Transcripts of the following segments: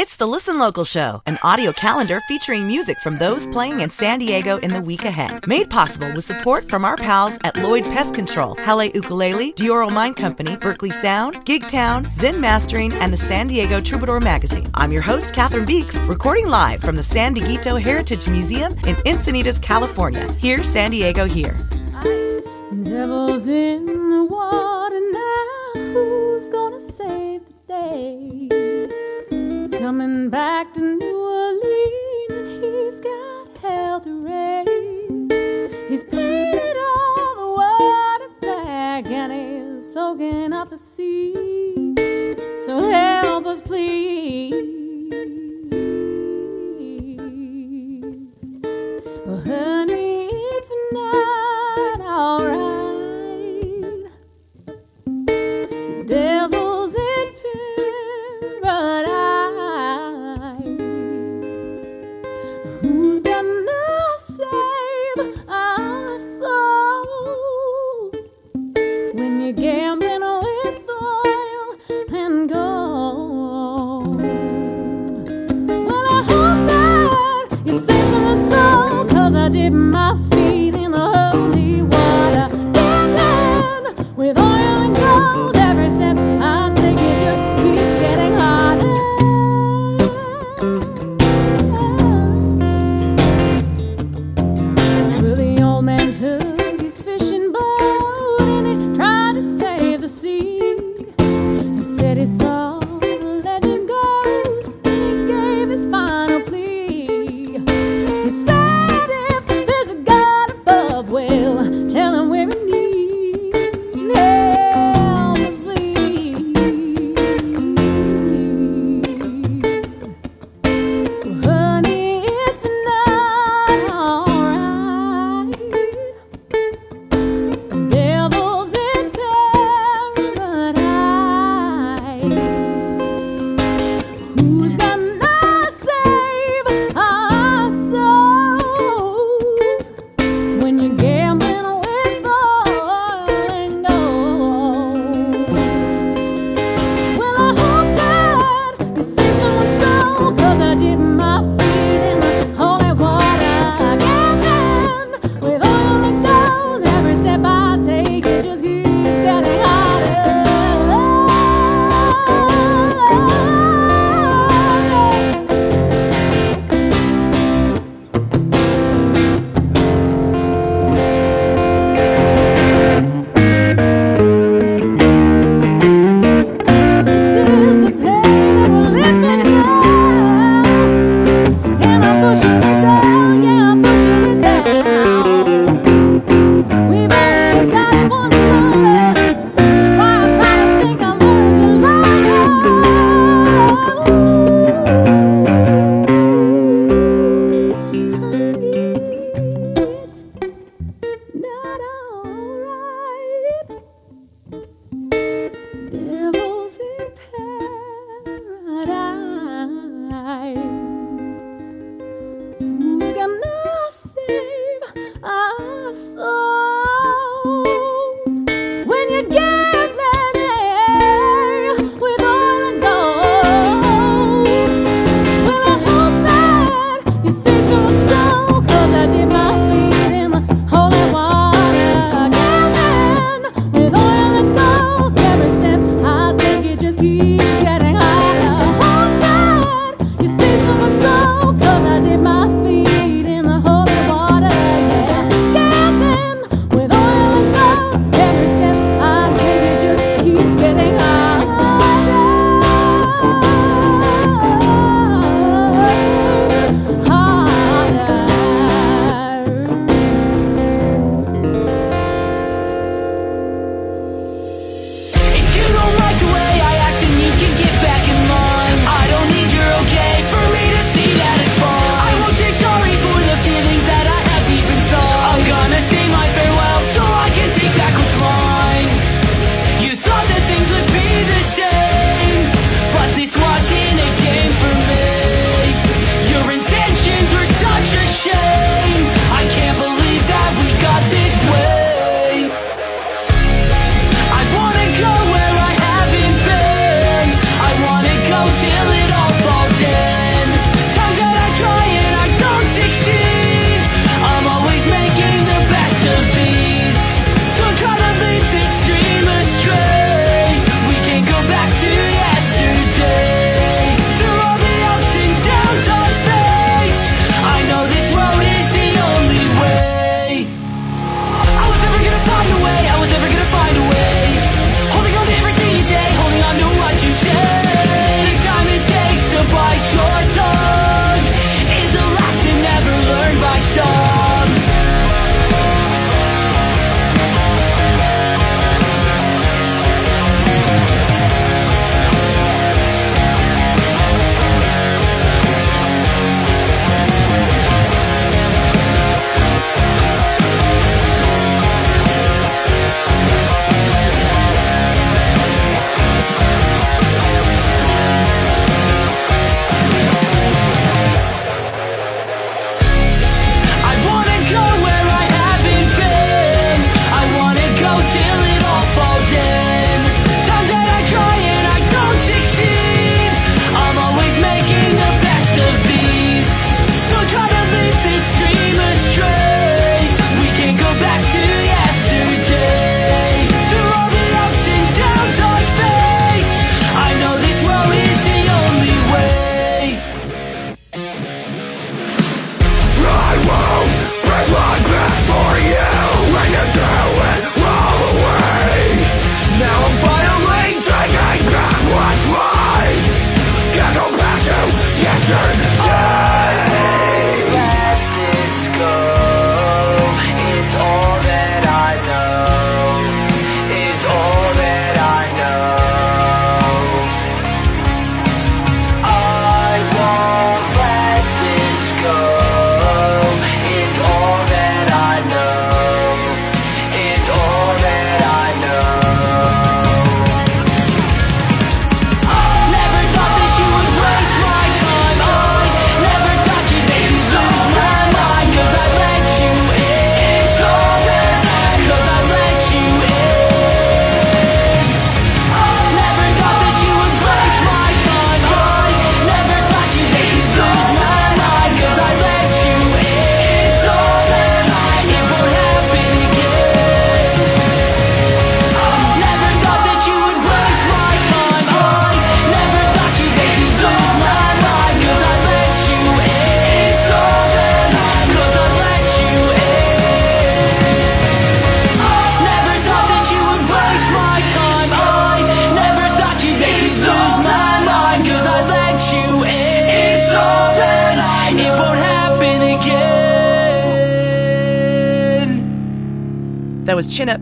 It's the Listen Local Show, an audio calendar featuring music from those playing in San Diego in the week ahead. Made possible with support from our pals at Lloyd Pest Control, Halle Ukulele, Dioro Mine Company, Berkeley Sound, Gig Town, Zen Mastering, and the San Diego Troubadour Magazine. I'm your host, Catherine Beeks, recording live from the San Dieguito Heritage Museum in Encinitas, California. Here, San Diego, here. Devil's in the water now. Who's gonna save the day? Coming back to New Orleans and he's got hell to raise. He's painted all the water black and he's soaking up the sea. So help us, please.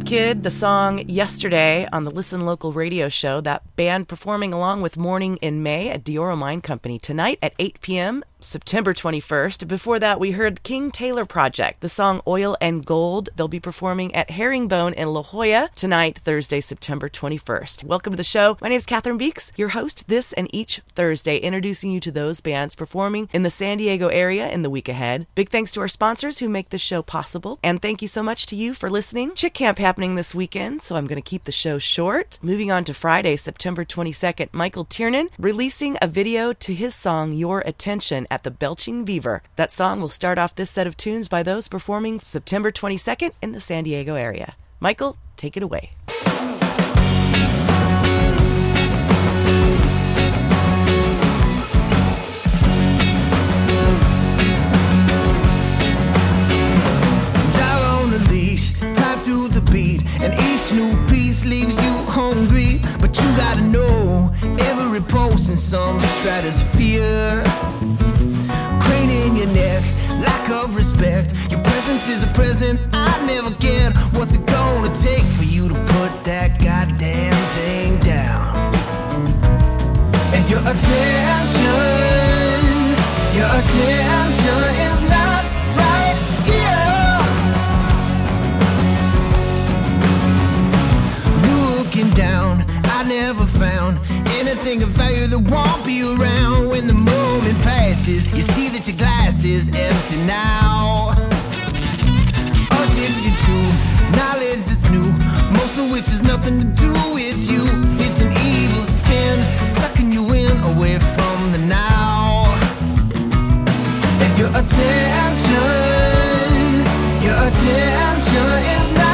Kid, the song Yesterday on the Listen Local radio show. That band performing along with Morning in May at Dioro Mine Company tonight at 8 p.m. September 21st. Before that, we heard King Taylor Project, the song Oil and Gold. They'll be performing at Herringbone in La Jolla tonight, Thursday, September 21st. Welcome to the show. My name is Catherine Beeks, your host this and each Thursday, introducing you to those bands performing in the San Diego area in the week ahead. Big thanks to our sponsors who make this show possible. And thank you so much to you for listening. Chick Camp happening this weekend, so I'm going to keep the show short. Moving on to Friday, September 22nd, Michael Tiernan releasing a video to his song Your Attention at the Belching Beaver. That song will start off this set of tunes by those performing September 22nd in the San Diego area. Michael, take it away. and each new piece leaves you hungry. But you gotta know every pulse in some stratosphere your neck, lack of respect. Your presence is a present I never get. What's it gonna take for you to put that goddamn thing down? And your attention, your attention is not right here. Looking down, I never found anything of value that won't be around when the passes. You see that your glass is empty now. Addicted to knowledge that's new, most of which has nothing to do with you. It's an evil spin, sucking you in away from the now. And your attention, your attention is not.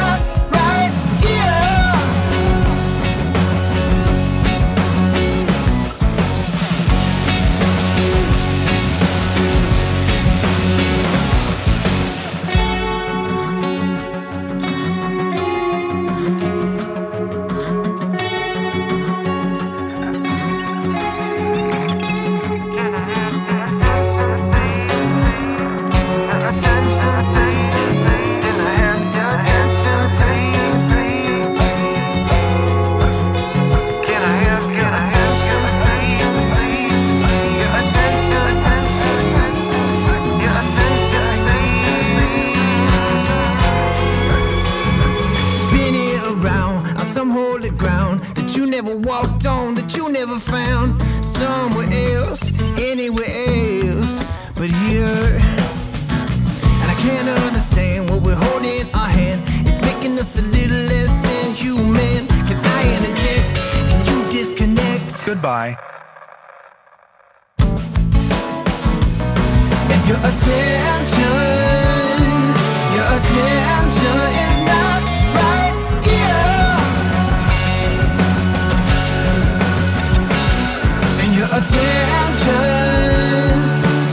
Goodbye. And your attention, your attention is not right here. And your attention,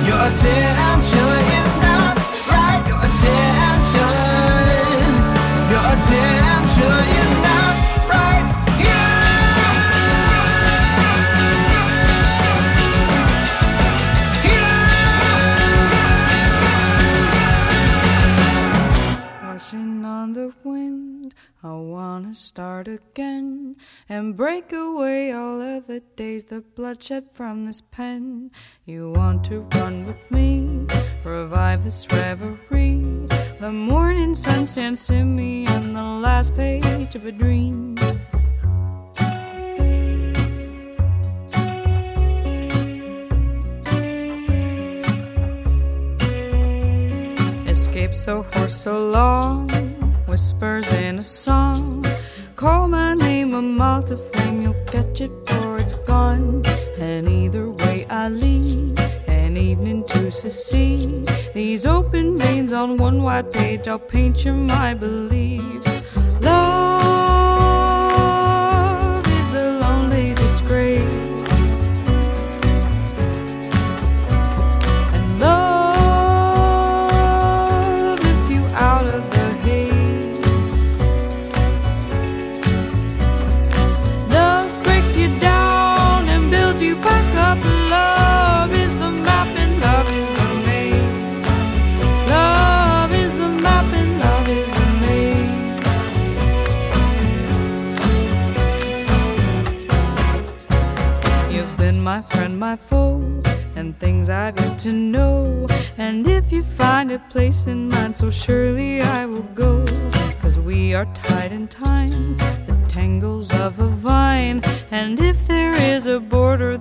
your attention start again and break away all of the days, the bloodshed from this pen. You want to run with me, revive this reverie. The morning sun stands in me on the last page of a dream. Escape so hoarse, so long, whispers in a song Call my name a multi-flame, you'll catch it before it's gone. And either way I leave, an evening to secede. These open veins on one white page, I'll paint you my beliefs. things I've yet to know. And if you find a place in mine, so surely I will go. Cause we are tied in time, the tangles of a vine. And if there is a border,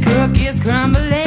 cookies crumbling.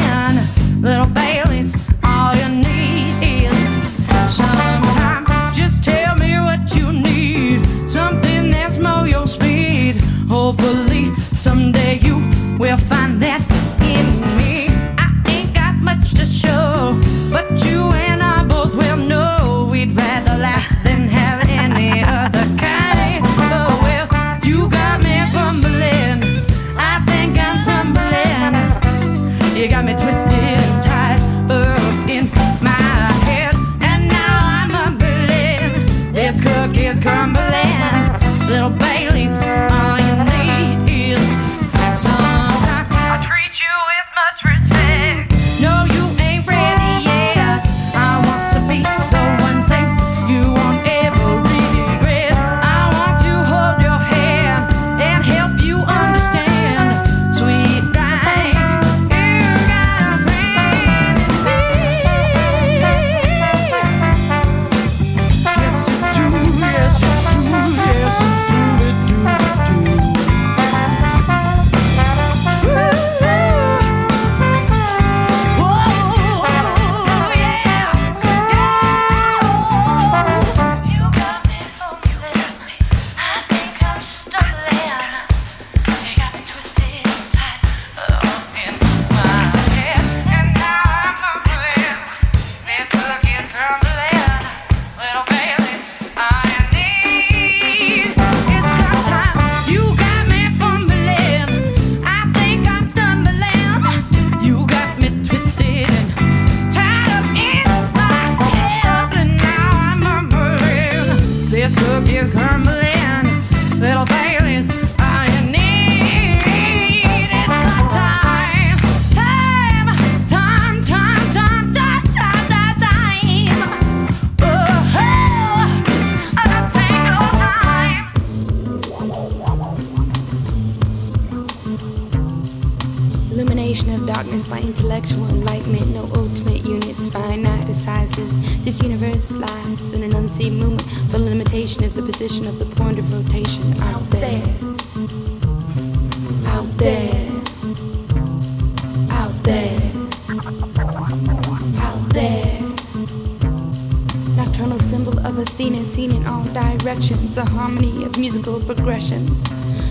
seen in all directions a harmony of musical progressions.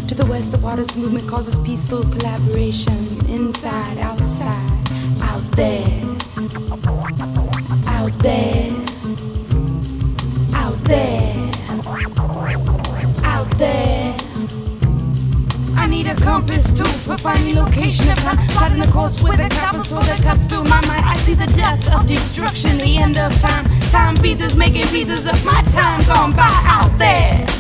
To the west, the water's movement causes peaceful collaboration. Inside, outside, out there, out there, out there, out there. I need a compass too for finding location of time. Plotting the course with a cobblestone that cuts through my mind. I see the death of destruction, the end of time time pieces, making pieces of my time gone by out there.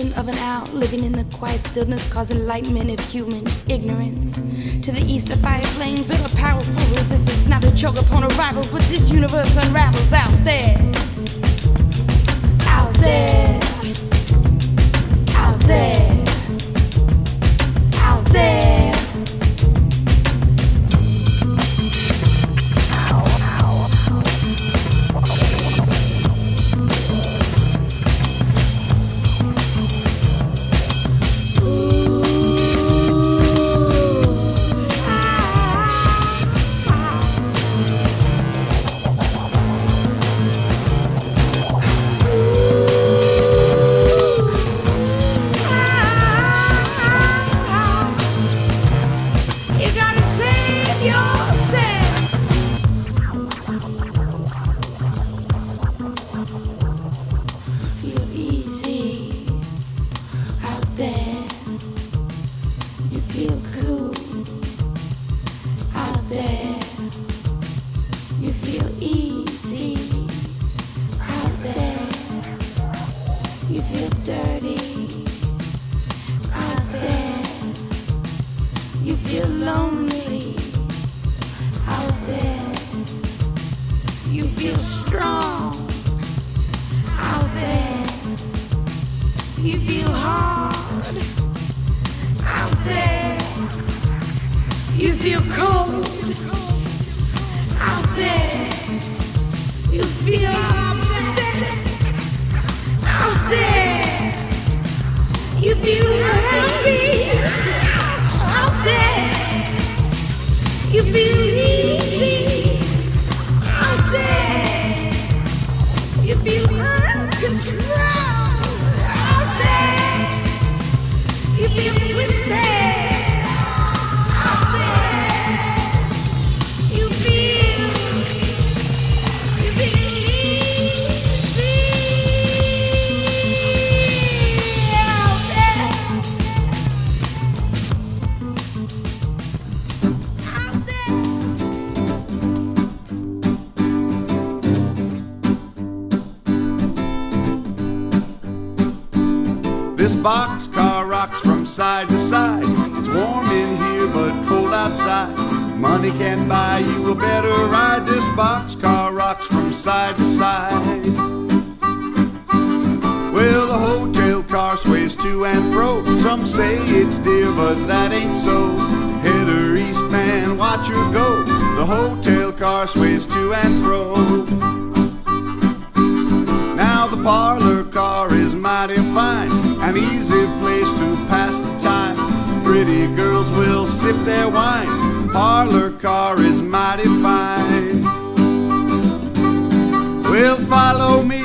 vision of an owl living in the quiet stillness causing enlightenment of human ignorance. To the east, the fire flames with a powerful resistance, not to choke upon arrival, but this universe unravels out there. Out there. You feel strong out there. You feel hard out there. You feel cold out there. You feel sick out there. You feel happy out there. You feel easy You feel twisted Money can buy you a better ride. This boxcar rocks from side to side. Well, the hotel car sways to and fro. Some say it's dear, but that ain't so. Head or east, man, watch her go. The hotel car sways to and fro. Now the parlor car is mighty fine, an easy place to pass the time. Pretty girls will sip their wine. Parlor car is mighty fine. Well, follow me,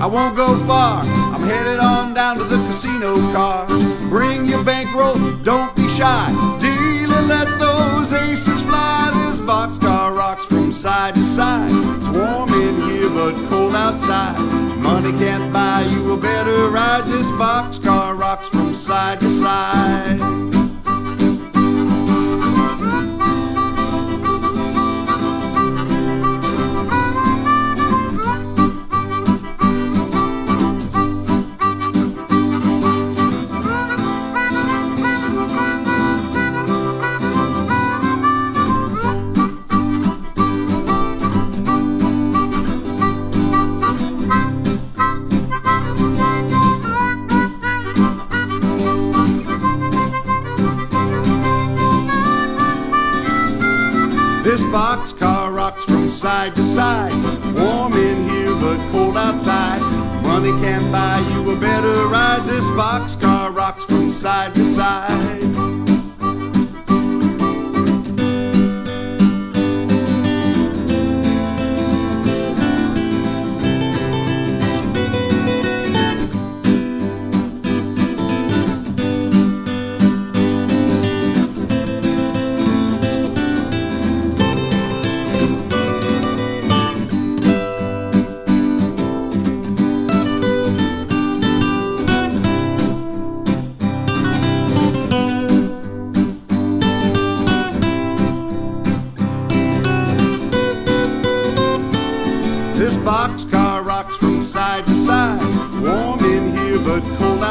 I won't go far. I'm headed on down to the casino car. Bring your bankroll, don't be shy. Dealer, let those aces fly. This boxcar rocks from side to side. It's warm in here, but cold outside. Money can't buy you a better ride. This boxcar rocks from side to side. Side to side. Warm in here, but cold outside. Money can't buy you a better ride. This boxcar rocks from side to side.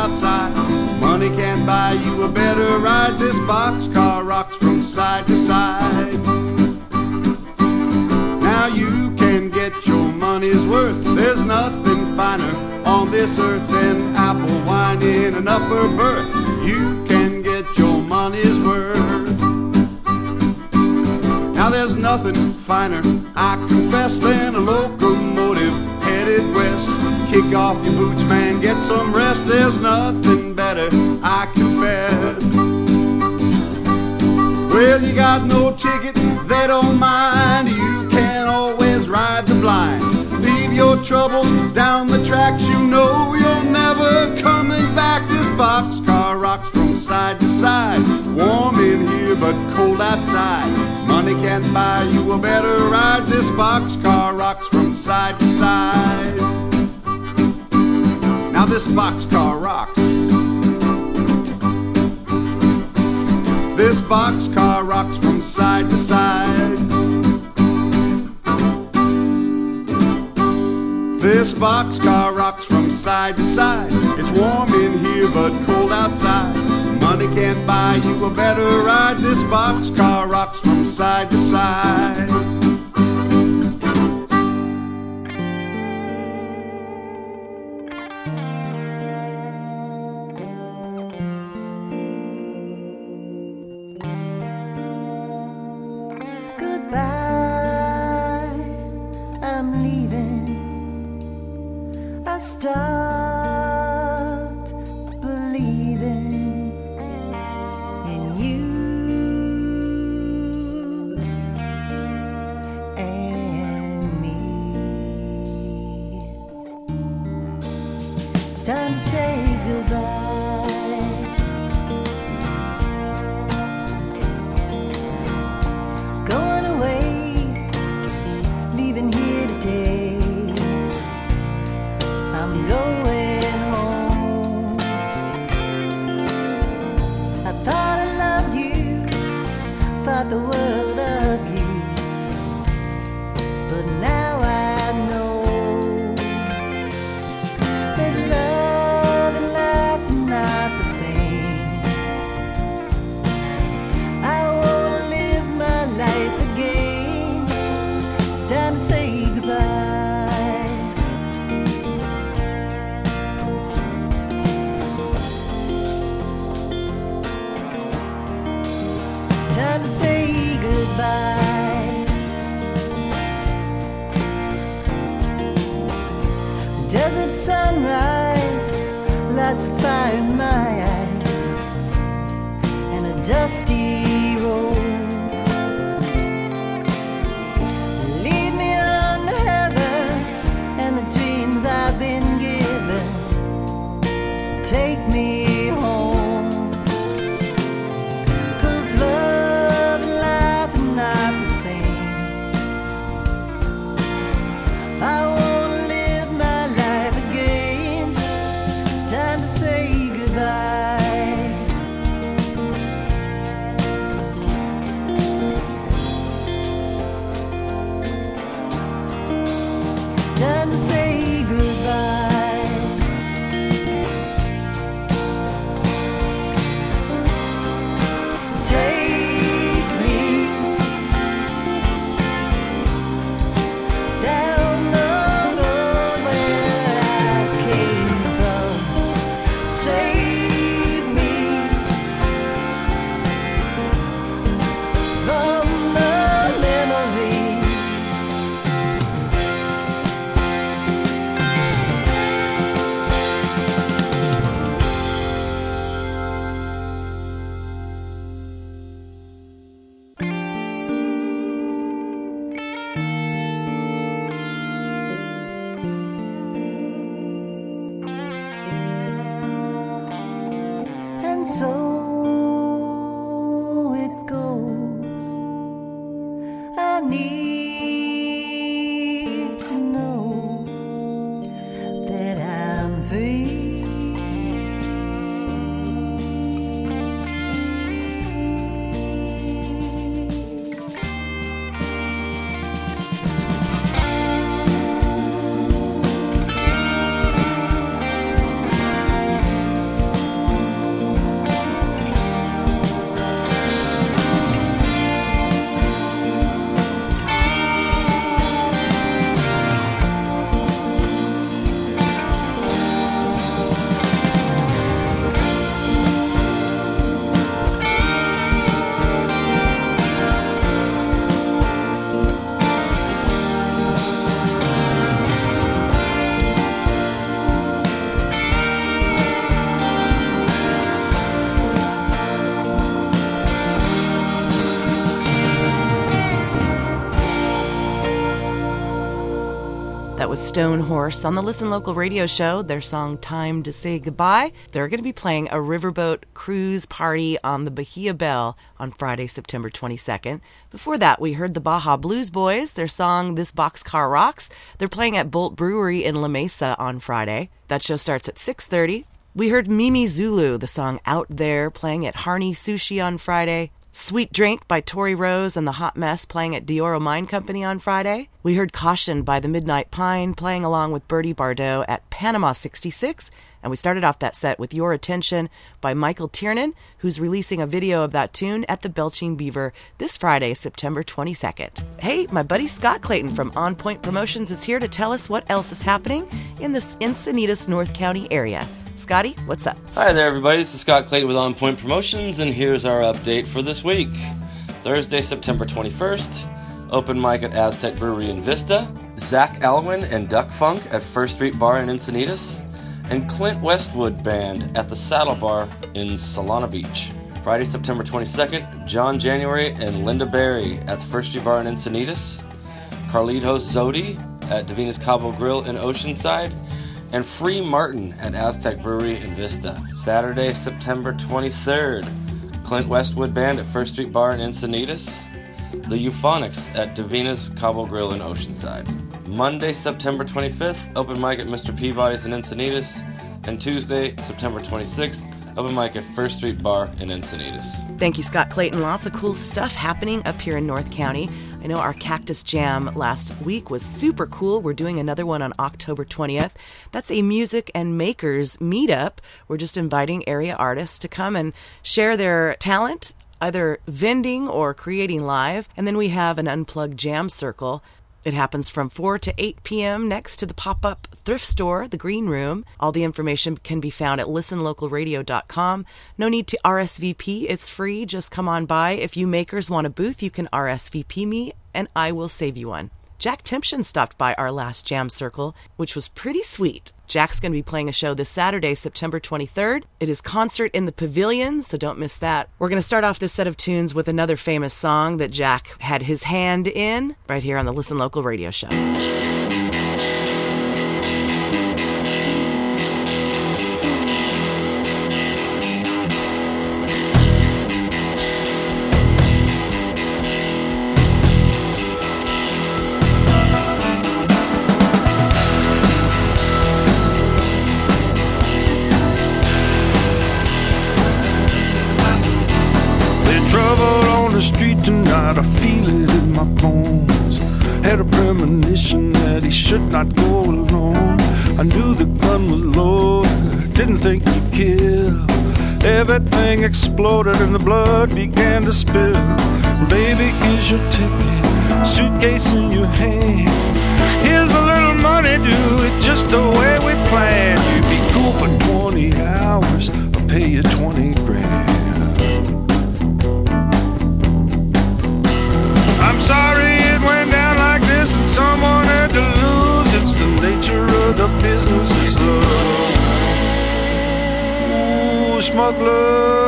Outside. Money can't buy you a better ride. This boxcar rocks from side to side. Now you can get your money's worth. There's nothing finer on this earth than apple wine in an upper berth. You can get your money's worth. Now there's nothing finer, I confess, than a locomotive headed west. Kick off your boots, man, get some rest. There's nothing better, I confess. Well, you got no ticket, they don't mind. You can always ride the blind. Leave your troubles down the tracks. You know you're never coming back. This boxcar rocks from side to side. Warm in here, but cold outside. Money can't buy you a better ride. This boxcar rocks from side to side. Now this boxcar rocks. This boxcar rocks from side to side. This boxcar rocks from side to side. It's warm in here but cold outside. Money can't buy you a better ride. This boxcar rocks from side to side. Was Stone Horse on the Listen Local radio show. Their song Time to Say Goodbye. They're going to be playing a riverboat cruise party on the Bahia Belle on Friday, September 22nd. Before that, we heard the Baja Blues Boys, their song This Boxcar Rocks. They're playing at Bolt Brewery in La Mesa on Friday. That show starts at 6:30. We heard Mimi Zulu, the song Out There, playing at Harney Sushi on Friday. Sweet Drink by Tori Roze and the Hot Mess playing at Dioro Mine Company on Friday. We heard Caution by the Midnight Pine playing along with Birdy Bardot at Panama 66. And we started off that set with Your Attention by Michael Tiernan, who's releasing a video of that tune at the Belching Beaver this Friday, September 22nd. Hey, my buddy Scott Clayton from On Point Promotions is here to tell us what else is happening in this Encinitas, North County area. Scotty, what's up? Hi there, everybody. This is Scott Clayton with On Point Promotions, and here's our update for this week. Thursday, September 21st, open mic at Aztec Brewery in Vista, Zach Alwyn and Duck Funk at First Street Bar in Encinitas, and Clint Westwood Band at the Saddle Bar in Solana Beach. Friday, September 22nd, John January and Linda Berry at the First Street Bar in Encinitas, Carlitos Zodi at Davina's Cabo Grill in Oceanside, and Free Martin at Aztec Brewery in Vista. Saturday, September 23rd, Clint Westwood Band at First Street Bar in Encinitas, the Euphonics at Davina's Cobble Grill in Oceanside. Monday, September 25th, open mic at Mr. Peabody's in Encinitas, and Tuesday, September 26th, open mic at First Street Bar in Encinitas. Thank you, Scott Clayton. Lots of cool stuff happening up here in North County. I know our Cactus Jam last week was super cool. We're doing another one on October 20th. That's a music and makers meetup. We're just inviting area artists to come and share their talent, either vending or creating live. And then we have an unplugged jam circle it happens from 4 to 8 p.m. next to the pop up thrift store, the Green Room. All the information can be found at listenlocalradio.com. No need to RSVP, it's free. Just come on by. If you makers want a booth, you can RSVP me and I will save you one. Jack Tempchin stopped by our last jam circle, which was pretty sweet. Jack's going to be playing a show this Saturday, September 23rd. It is concert in the pavilion, so don't miss that. We're going to start off this set of tunes with another famous song that Jack had his hand in right here on the Listen Local radio show. He should not go alone. I knew the gun was loaded, didn't think he'd kill. Everything exploded and the blood began to spill. Baby, here's your ticket, suitcase in your hand. Here's a little money, do it just the way we planned. You'd be cool for 20 hours, I'll pay you 20 grand. I'm sorry it went and someone had to lose. It's the nature of the business is love. Ooh, smuggler's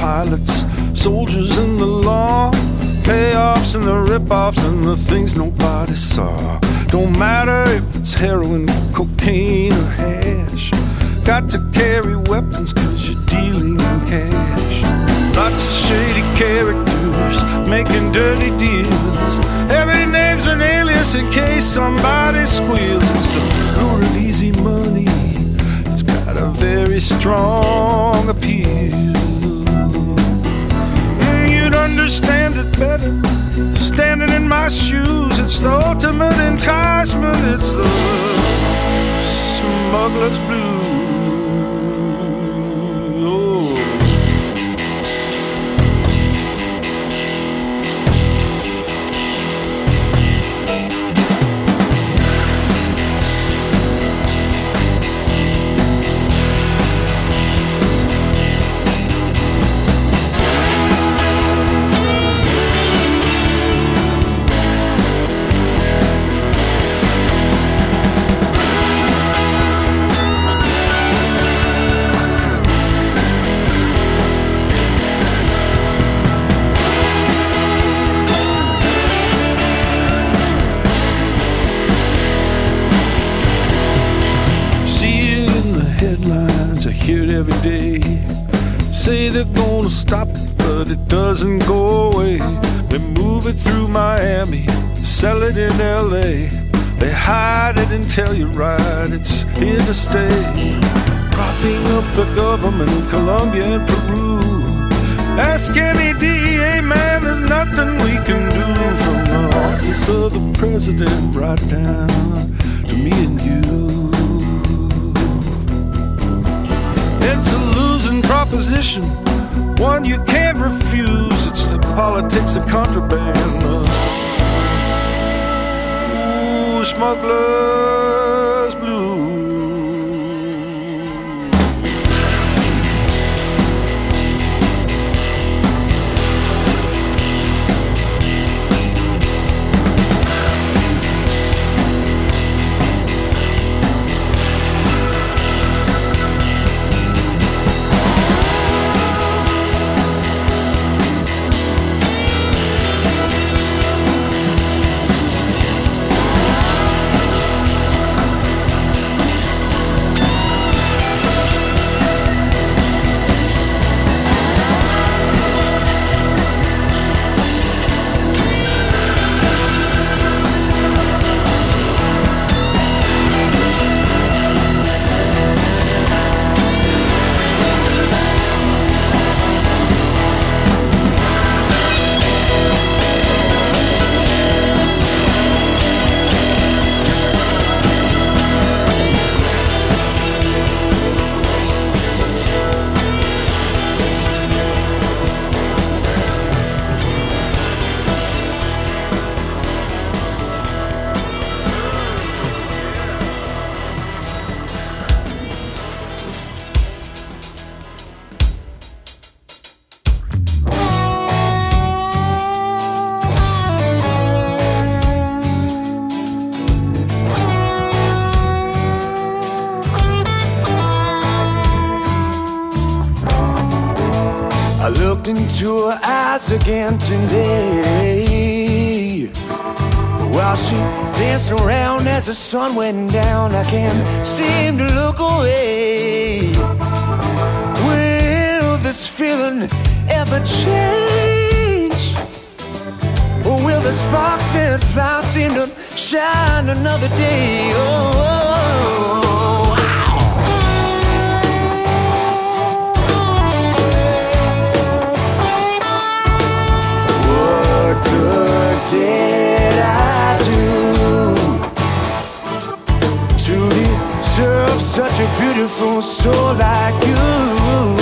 pilots, soldiers and the law, payoffs and the rip-offs and the things nobody saw. Don't matter if it's heroin, cocaine, or hash. Got to carry weapons cause you're dealing in cash. Lots of shady characters making dirty deals. Every name's an alias in case somebody squeals. It's the lure of easy money. It's got a very strong appeal. Understand it better standing in my shoes. It's the ultimate enticement. It's the smuggler's blues. Say they're gonna stop it, but it doesn't go away. They move it through Miami, sell it in LA. They hide it and tell you right, it's here to stay. Propping up the government in Colombia and Peru. Ask any DEA man, there's nothing we can do from the office of the president right down to me and you. Proposition, one you can't refuse. It's the politics of contraband. Ooh, smuggler's sun went down, I can't seem to look away. Will this feeling ever change? Or will the sparks and flowers seem to shine another day? Oh, oh, oh. Did a beautiful soul like you?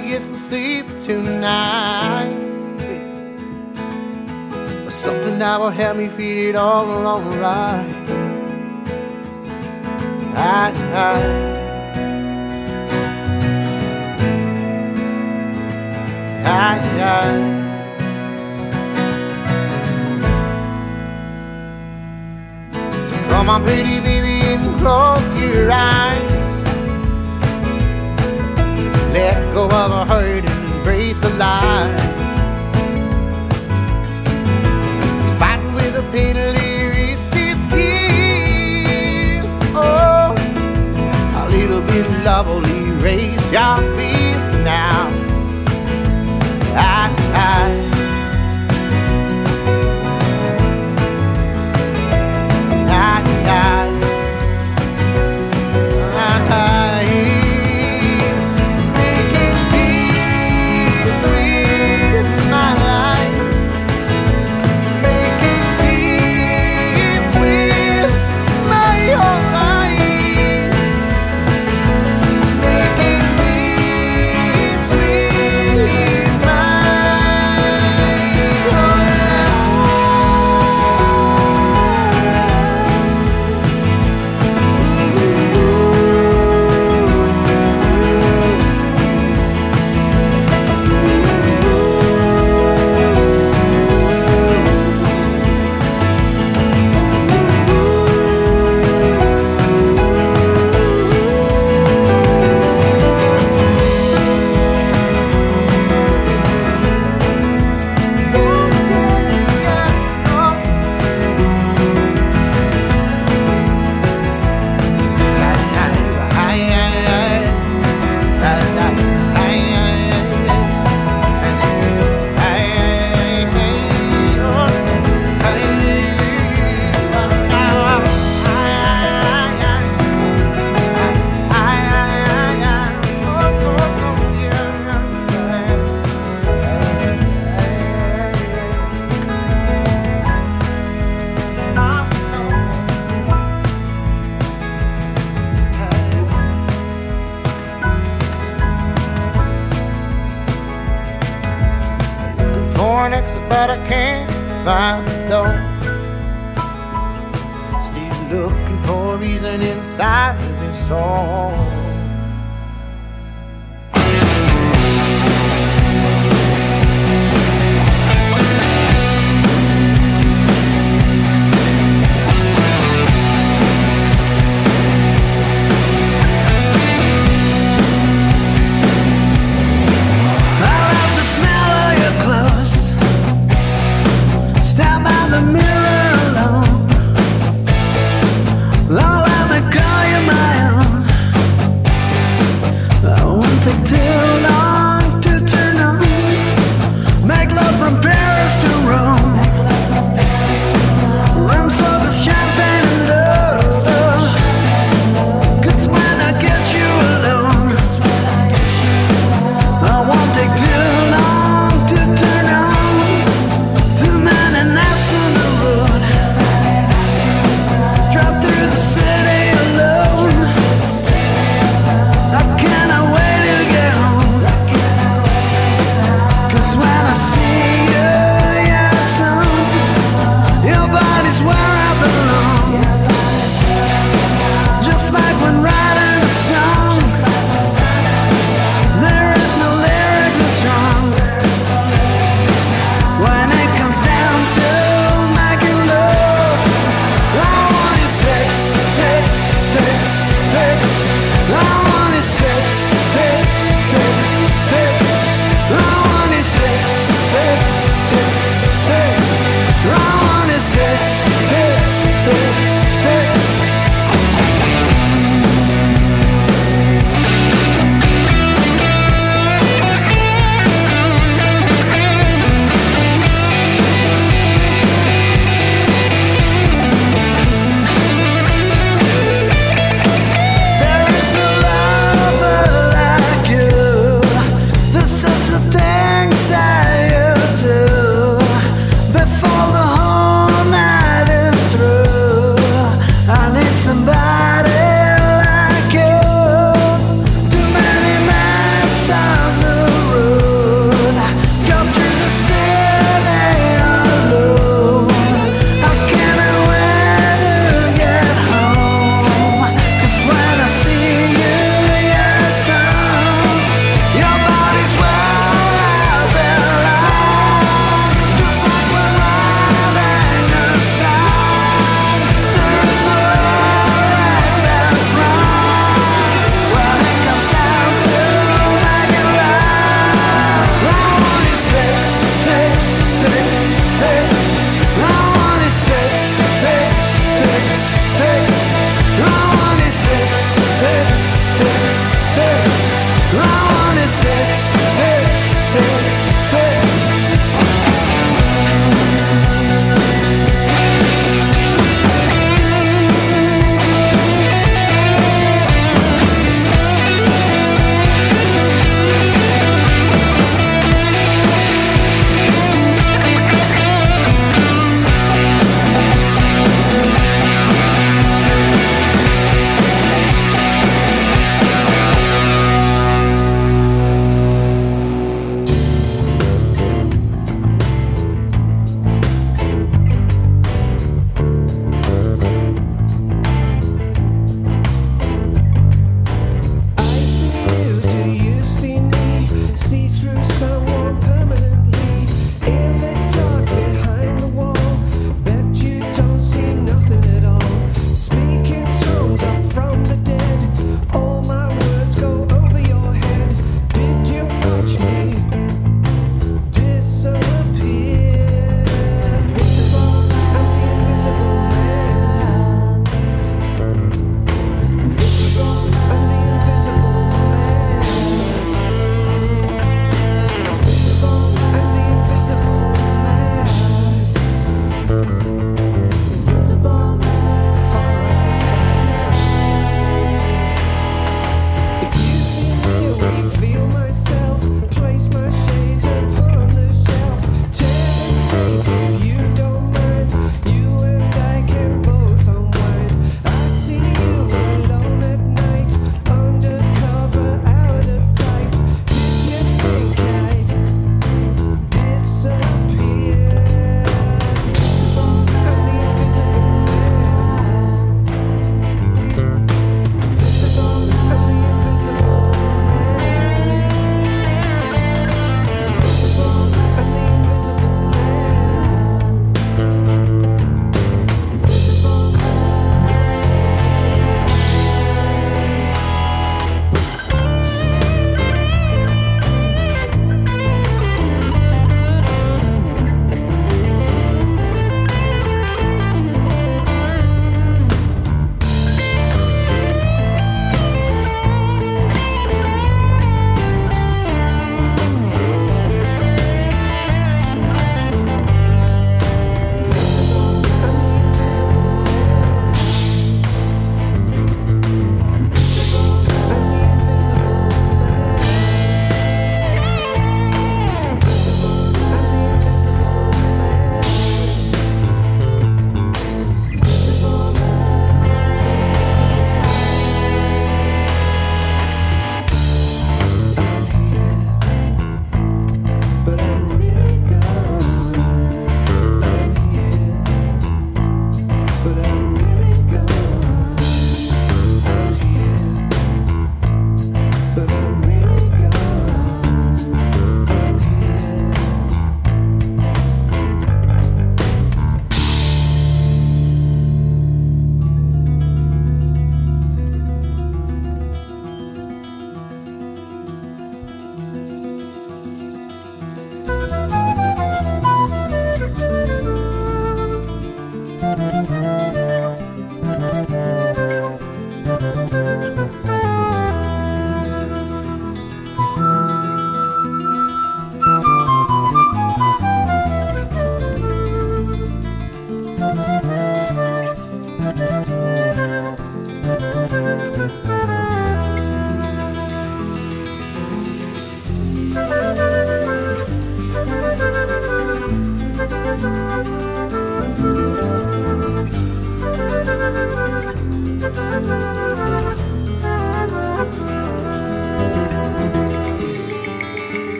to get some sleep tonight. Something that will help me feed it all along the ride. Right, right. Right, right. So come on, pretty baby, and close your eyes let go of the hurt and embrace the light. It's fighting with a penalty, resist years. Oh, a little bit of love will erase your fears now.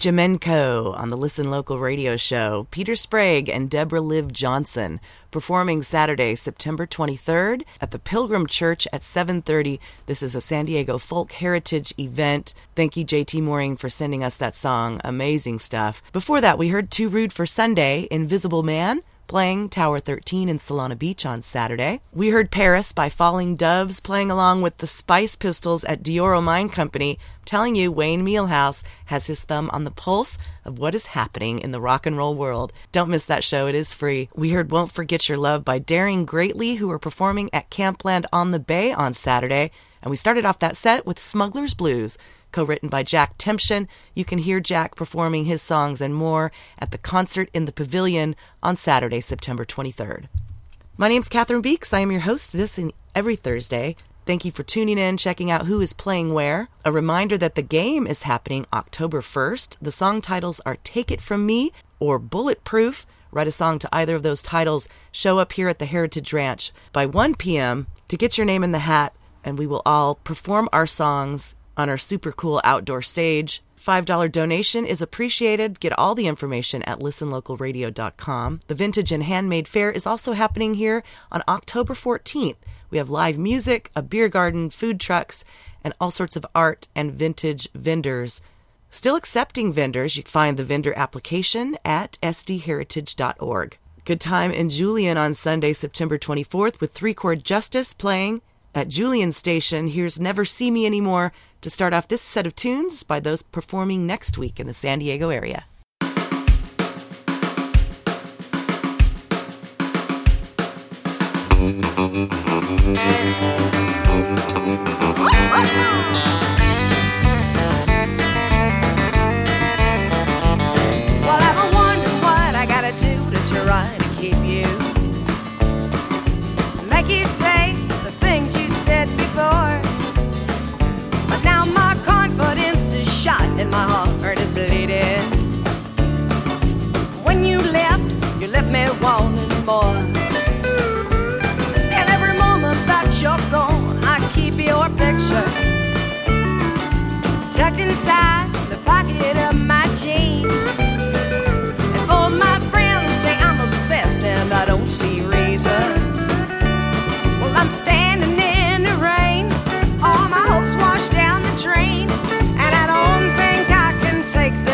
Jamenco on the Listen Local radio show. Peter Sprague and Deborah Liv Johnson performing Saturday, September 23rd at the Pilgrim Church at 7:30. This is a San Diego folk heritage event. Thank you JT Mooring for sending us that song. Amazing stuff. Before that, we heard Too Rude for Sunday, Invisible Man playing Tower 13 in Solana Beach on Saturday. We heard Paris by Falling Doves playing along with the Spice Pistols at Dioro Mine Company. I'm telling you, Wayne Mealhouse has his thumb on the pulse of what is happening in the rock and roll world. Don't miss that show, it is free. We heard Won't Forget Your Love by Daring Greatly, who are performing at Campland on the Bay on Saturday. And we started off that set with Smuggler's Blues co written by Jack Tempchin. You can hear Jack performing his songs and more at the concert in the Pavilion on Saturday, September 23rd. My name's Catherine Beeks. I am your host this and every Thursday. Thank you for tuning in, checking out who is playing where. A reminder that the game is happening October 1st. The song titles are Take It From Me or Bulletproof. Write a song to either of those titles. Show up here at the Heritage Ranch by 1 p.m. to get your name in the hat, and we will all perform our songs on our super cool outdoor stage. $5 donation is appreciated. Get all the information at listenlocalradio.com. The Vintage and Handmade Fair is also happening here on October 14th. We have live music, a beer garden, food trucks, and all sorts of art and vintage vendors. Still accepting vendors. You can find the vendor application at sdheritage.org. Good time in Julian on Sunday, September 24th with Three Chord Justice playing at Julian Station. Here's Never See Me Anymore to start off this set of tunes by those performing next week in the San Diego area. Well, ever wonder what I gotta do to try and my heart is bleeding. When you left, you left me wanting more. And every moment that you're gone, I keep your picture tucked inside the pocket of my jeans. And all my friends say I'm obsessed and I don't see reason. Well, I'm standing take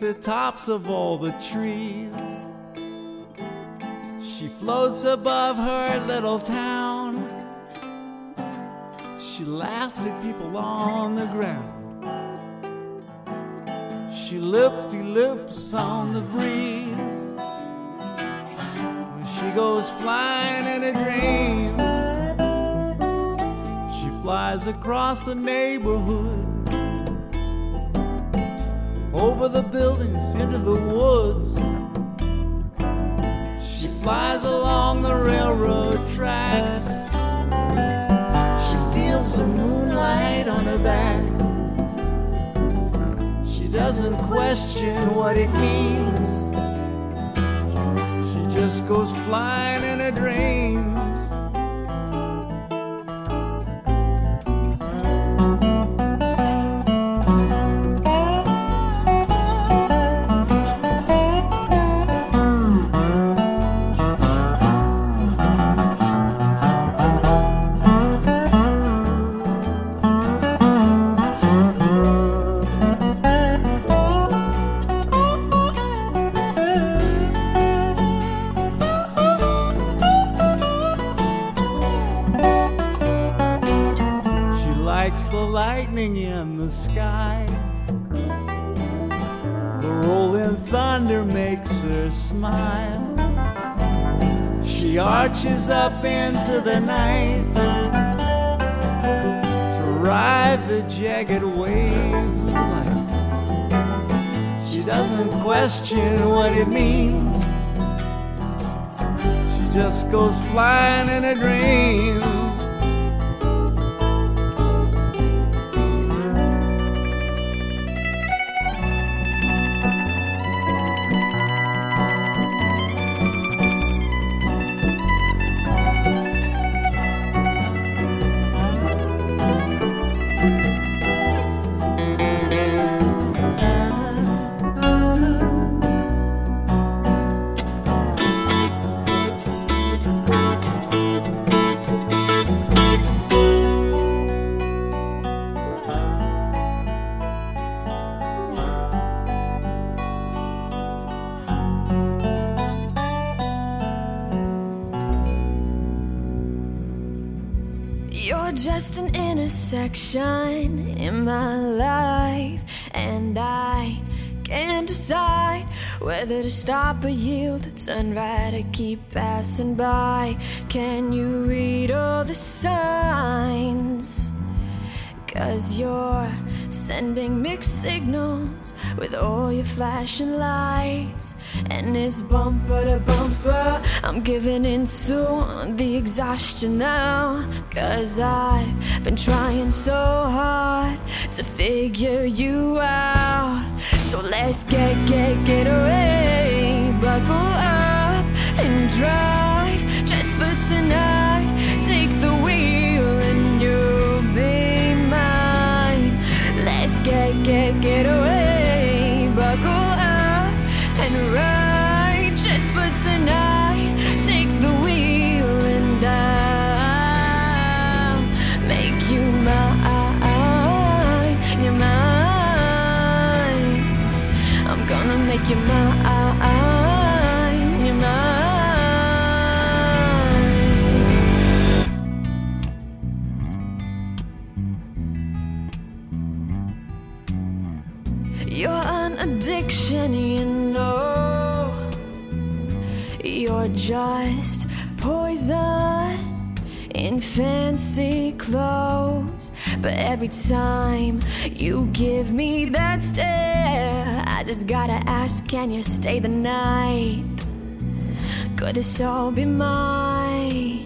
The tops of all the trees. She floats above her little town. She laughs at people on the ground. She lip lips on the breeze. She goes flying in her dreams. She flies across the neighborhood, over the buildings, into the woods. She flies along the railroad tracks. She feels the moonlight on her back. She doesn't question what it means. She just goes flying in her dreams. The lightning in the sky. The rolling thunder makes her smile. She arches up into the night to ride the jagged waves of light. She doesn't question what it means. She just goes flying in her dreams. Intersection in my life, and I can't decide whether to stop or yield, turn right or keep passing by. Can you read all the signs? Cause you're sending mixed signals with all your flashing lights. And it's bumper to bumper. I'm giving into the exhaustion now. Cause I've been trying so hard to figure you out. So let's get, get, get away. Buckle up and drive just for tonight. Take the wheel and you'll be mine. Let's get, get, get away. Just poison in fancy clothes. But every time you give me that stare, I just gotta ask, can you stay the night? Could this all be mine?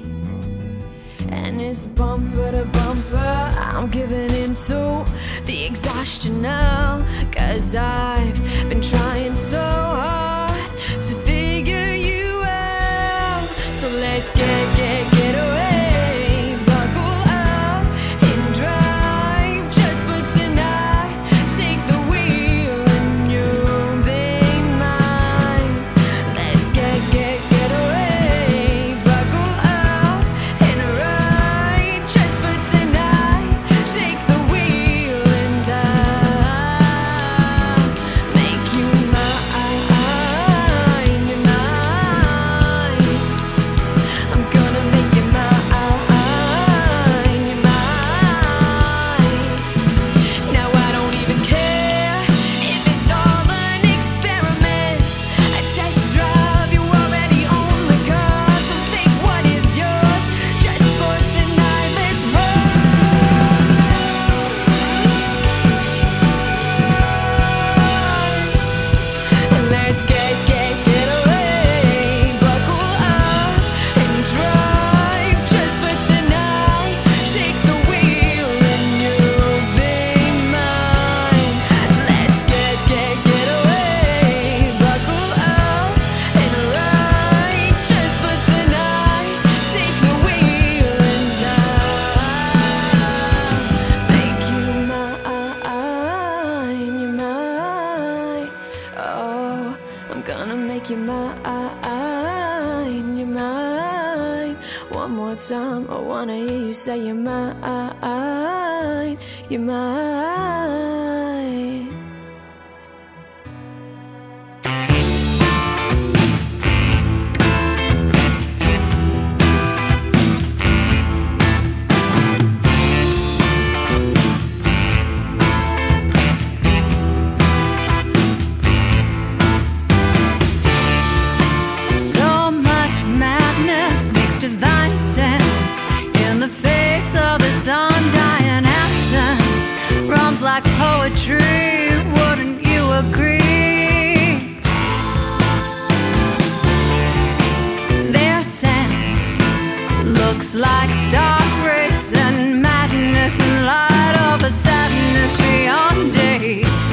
And it's bumper to bumper. I'm giving into the exhaustion now. Cause I've been trying so hard So wouldn't you agree? Their sense looks like stark grace and madness in light of a sadness beyond days.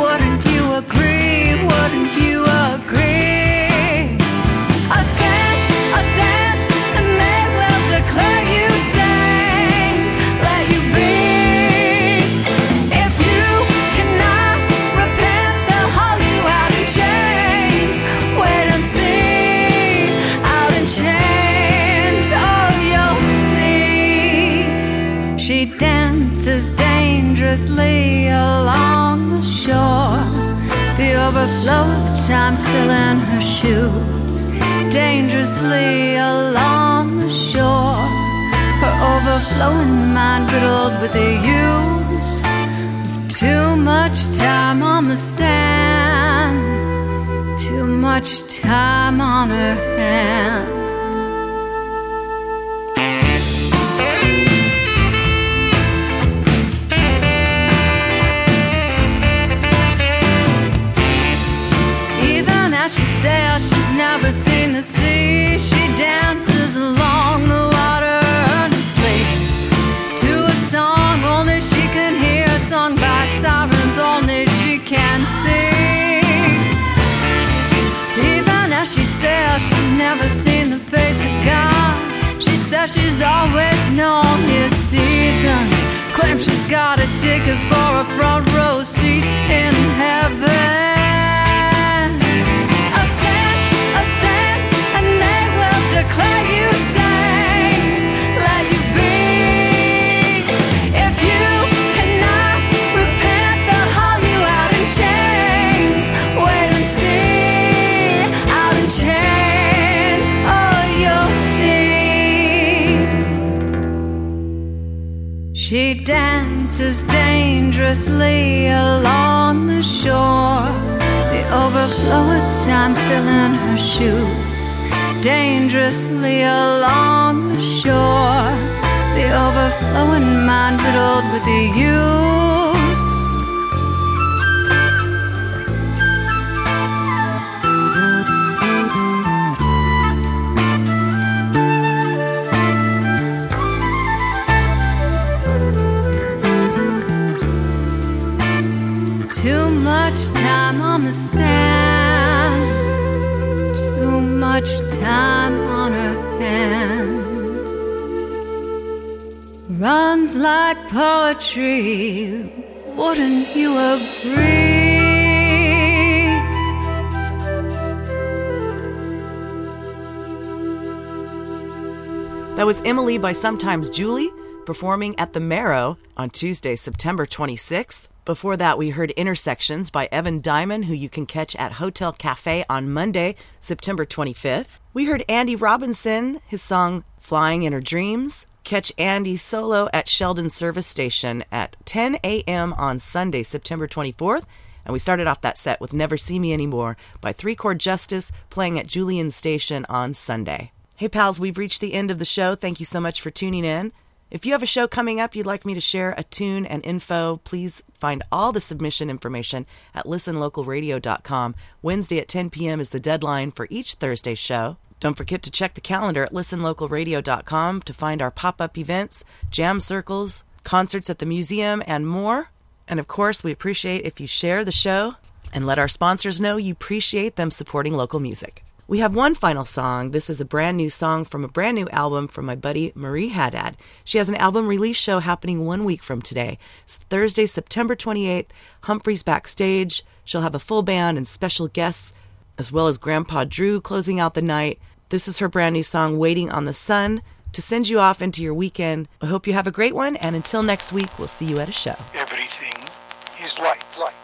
Wouldn't you agree? Wouldn't you agree? Dangerously along the shore. The overflow of time filling her shoes. Dangerously along the shore. Her overflowing mind riddled with the use of too much time on the sand. Too much time on her hands. As she sails, she's never seen the sea. She dances along the water earnestly to a song only she can hear, sung by sirens only she can sing. Even as she sails, she's never seen the face of God. She says she's always known his seasons. Claims she's got a ticket for a front row seat in heaven. Dances dangerously along the shore. The overflow of time filling her shoes. Dangerously along the shore. The overflowing mind riddled with the use. Sand. Too much time on her hands. Runs like poetry. Wouldn't you agree? That was Emily by Sometimes Julie performing at the Merrow on Tuesday, September 26th. Before that, we heard Intersections by Evan Diamond, who you can catch at Hotel Cafe on Monday, September 25th. We heard Andy Robinson, his song Flying in Her Dreams. Catch Andy solo at Sheldon Service Station at 10 a.m. on Sunday, September 24th. And we started off that set with Never See Me Anymore by Three Chord Justice playing at Julian Station on Sunday. Hey, pals, we've reached the end of the show. Thank you so much for tuning in. If you have a show coming up you'd like me to share a tune and info, please find all the submission information at listenlocalradio.com. Wednesday at 10 p.m. is the deadline for each Thursday show. Don't forget to check the calendar at listenlocalradio.com to find our pop up events, jam circles, concerts at the museum, and more. And of course, we appreciate if you share the show and let our sponsors know you appreciate them supporting local music. We have one final song. This is a brand new song from a brand new album from my buddy Marie Haddad. She has an album release show happening one week from today. It's Thursday, September 28th, Humphreys Backstage. She'll have a full band and special guests, as well as Grandpa Drew closing out the night. This is her brand new song, Waiting on the Sun. to send you off into your weekend. I hope you have a great one, and until next week, we'll see you at a show. Everything is light. light.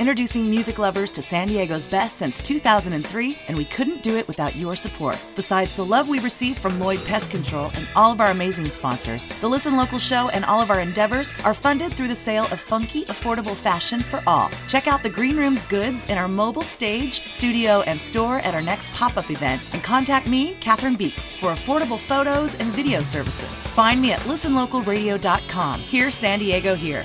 Introducing music lovers to San Diego's best since 2003, and we couldn't do it without your support. Besides the love we receive from Lloyd Pest Control and all of our amazing sponsors, the Listen Local show and all of our endeavors are funded through the sale of funky, affordable fashion for all. Check out the Green Room's goods in our mobile stage, studio, and store at our next pop up event, and contact me, Catherine Beeks, for affordable photos and video services. Find me at listenlocalradio.com. Here, San Diego here.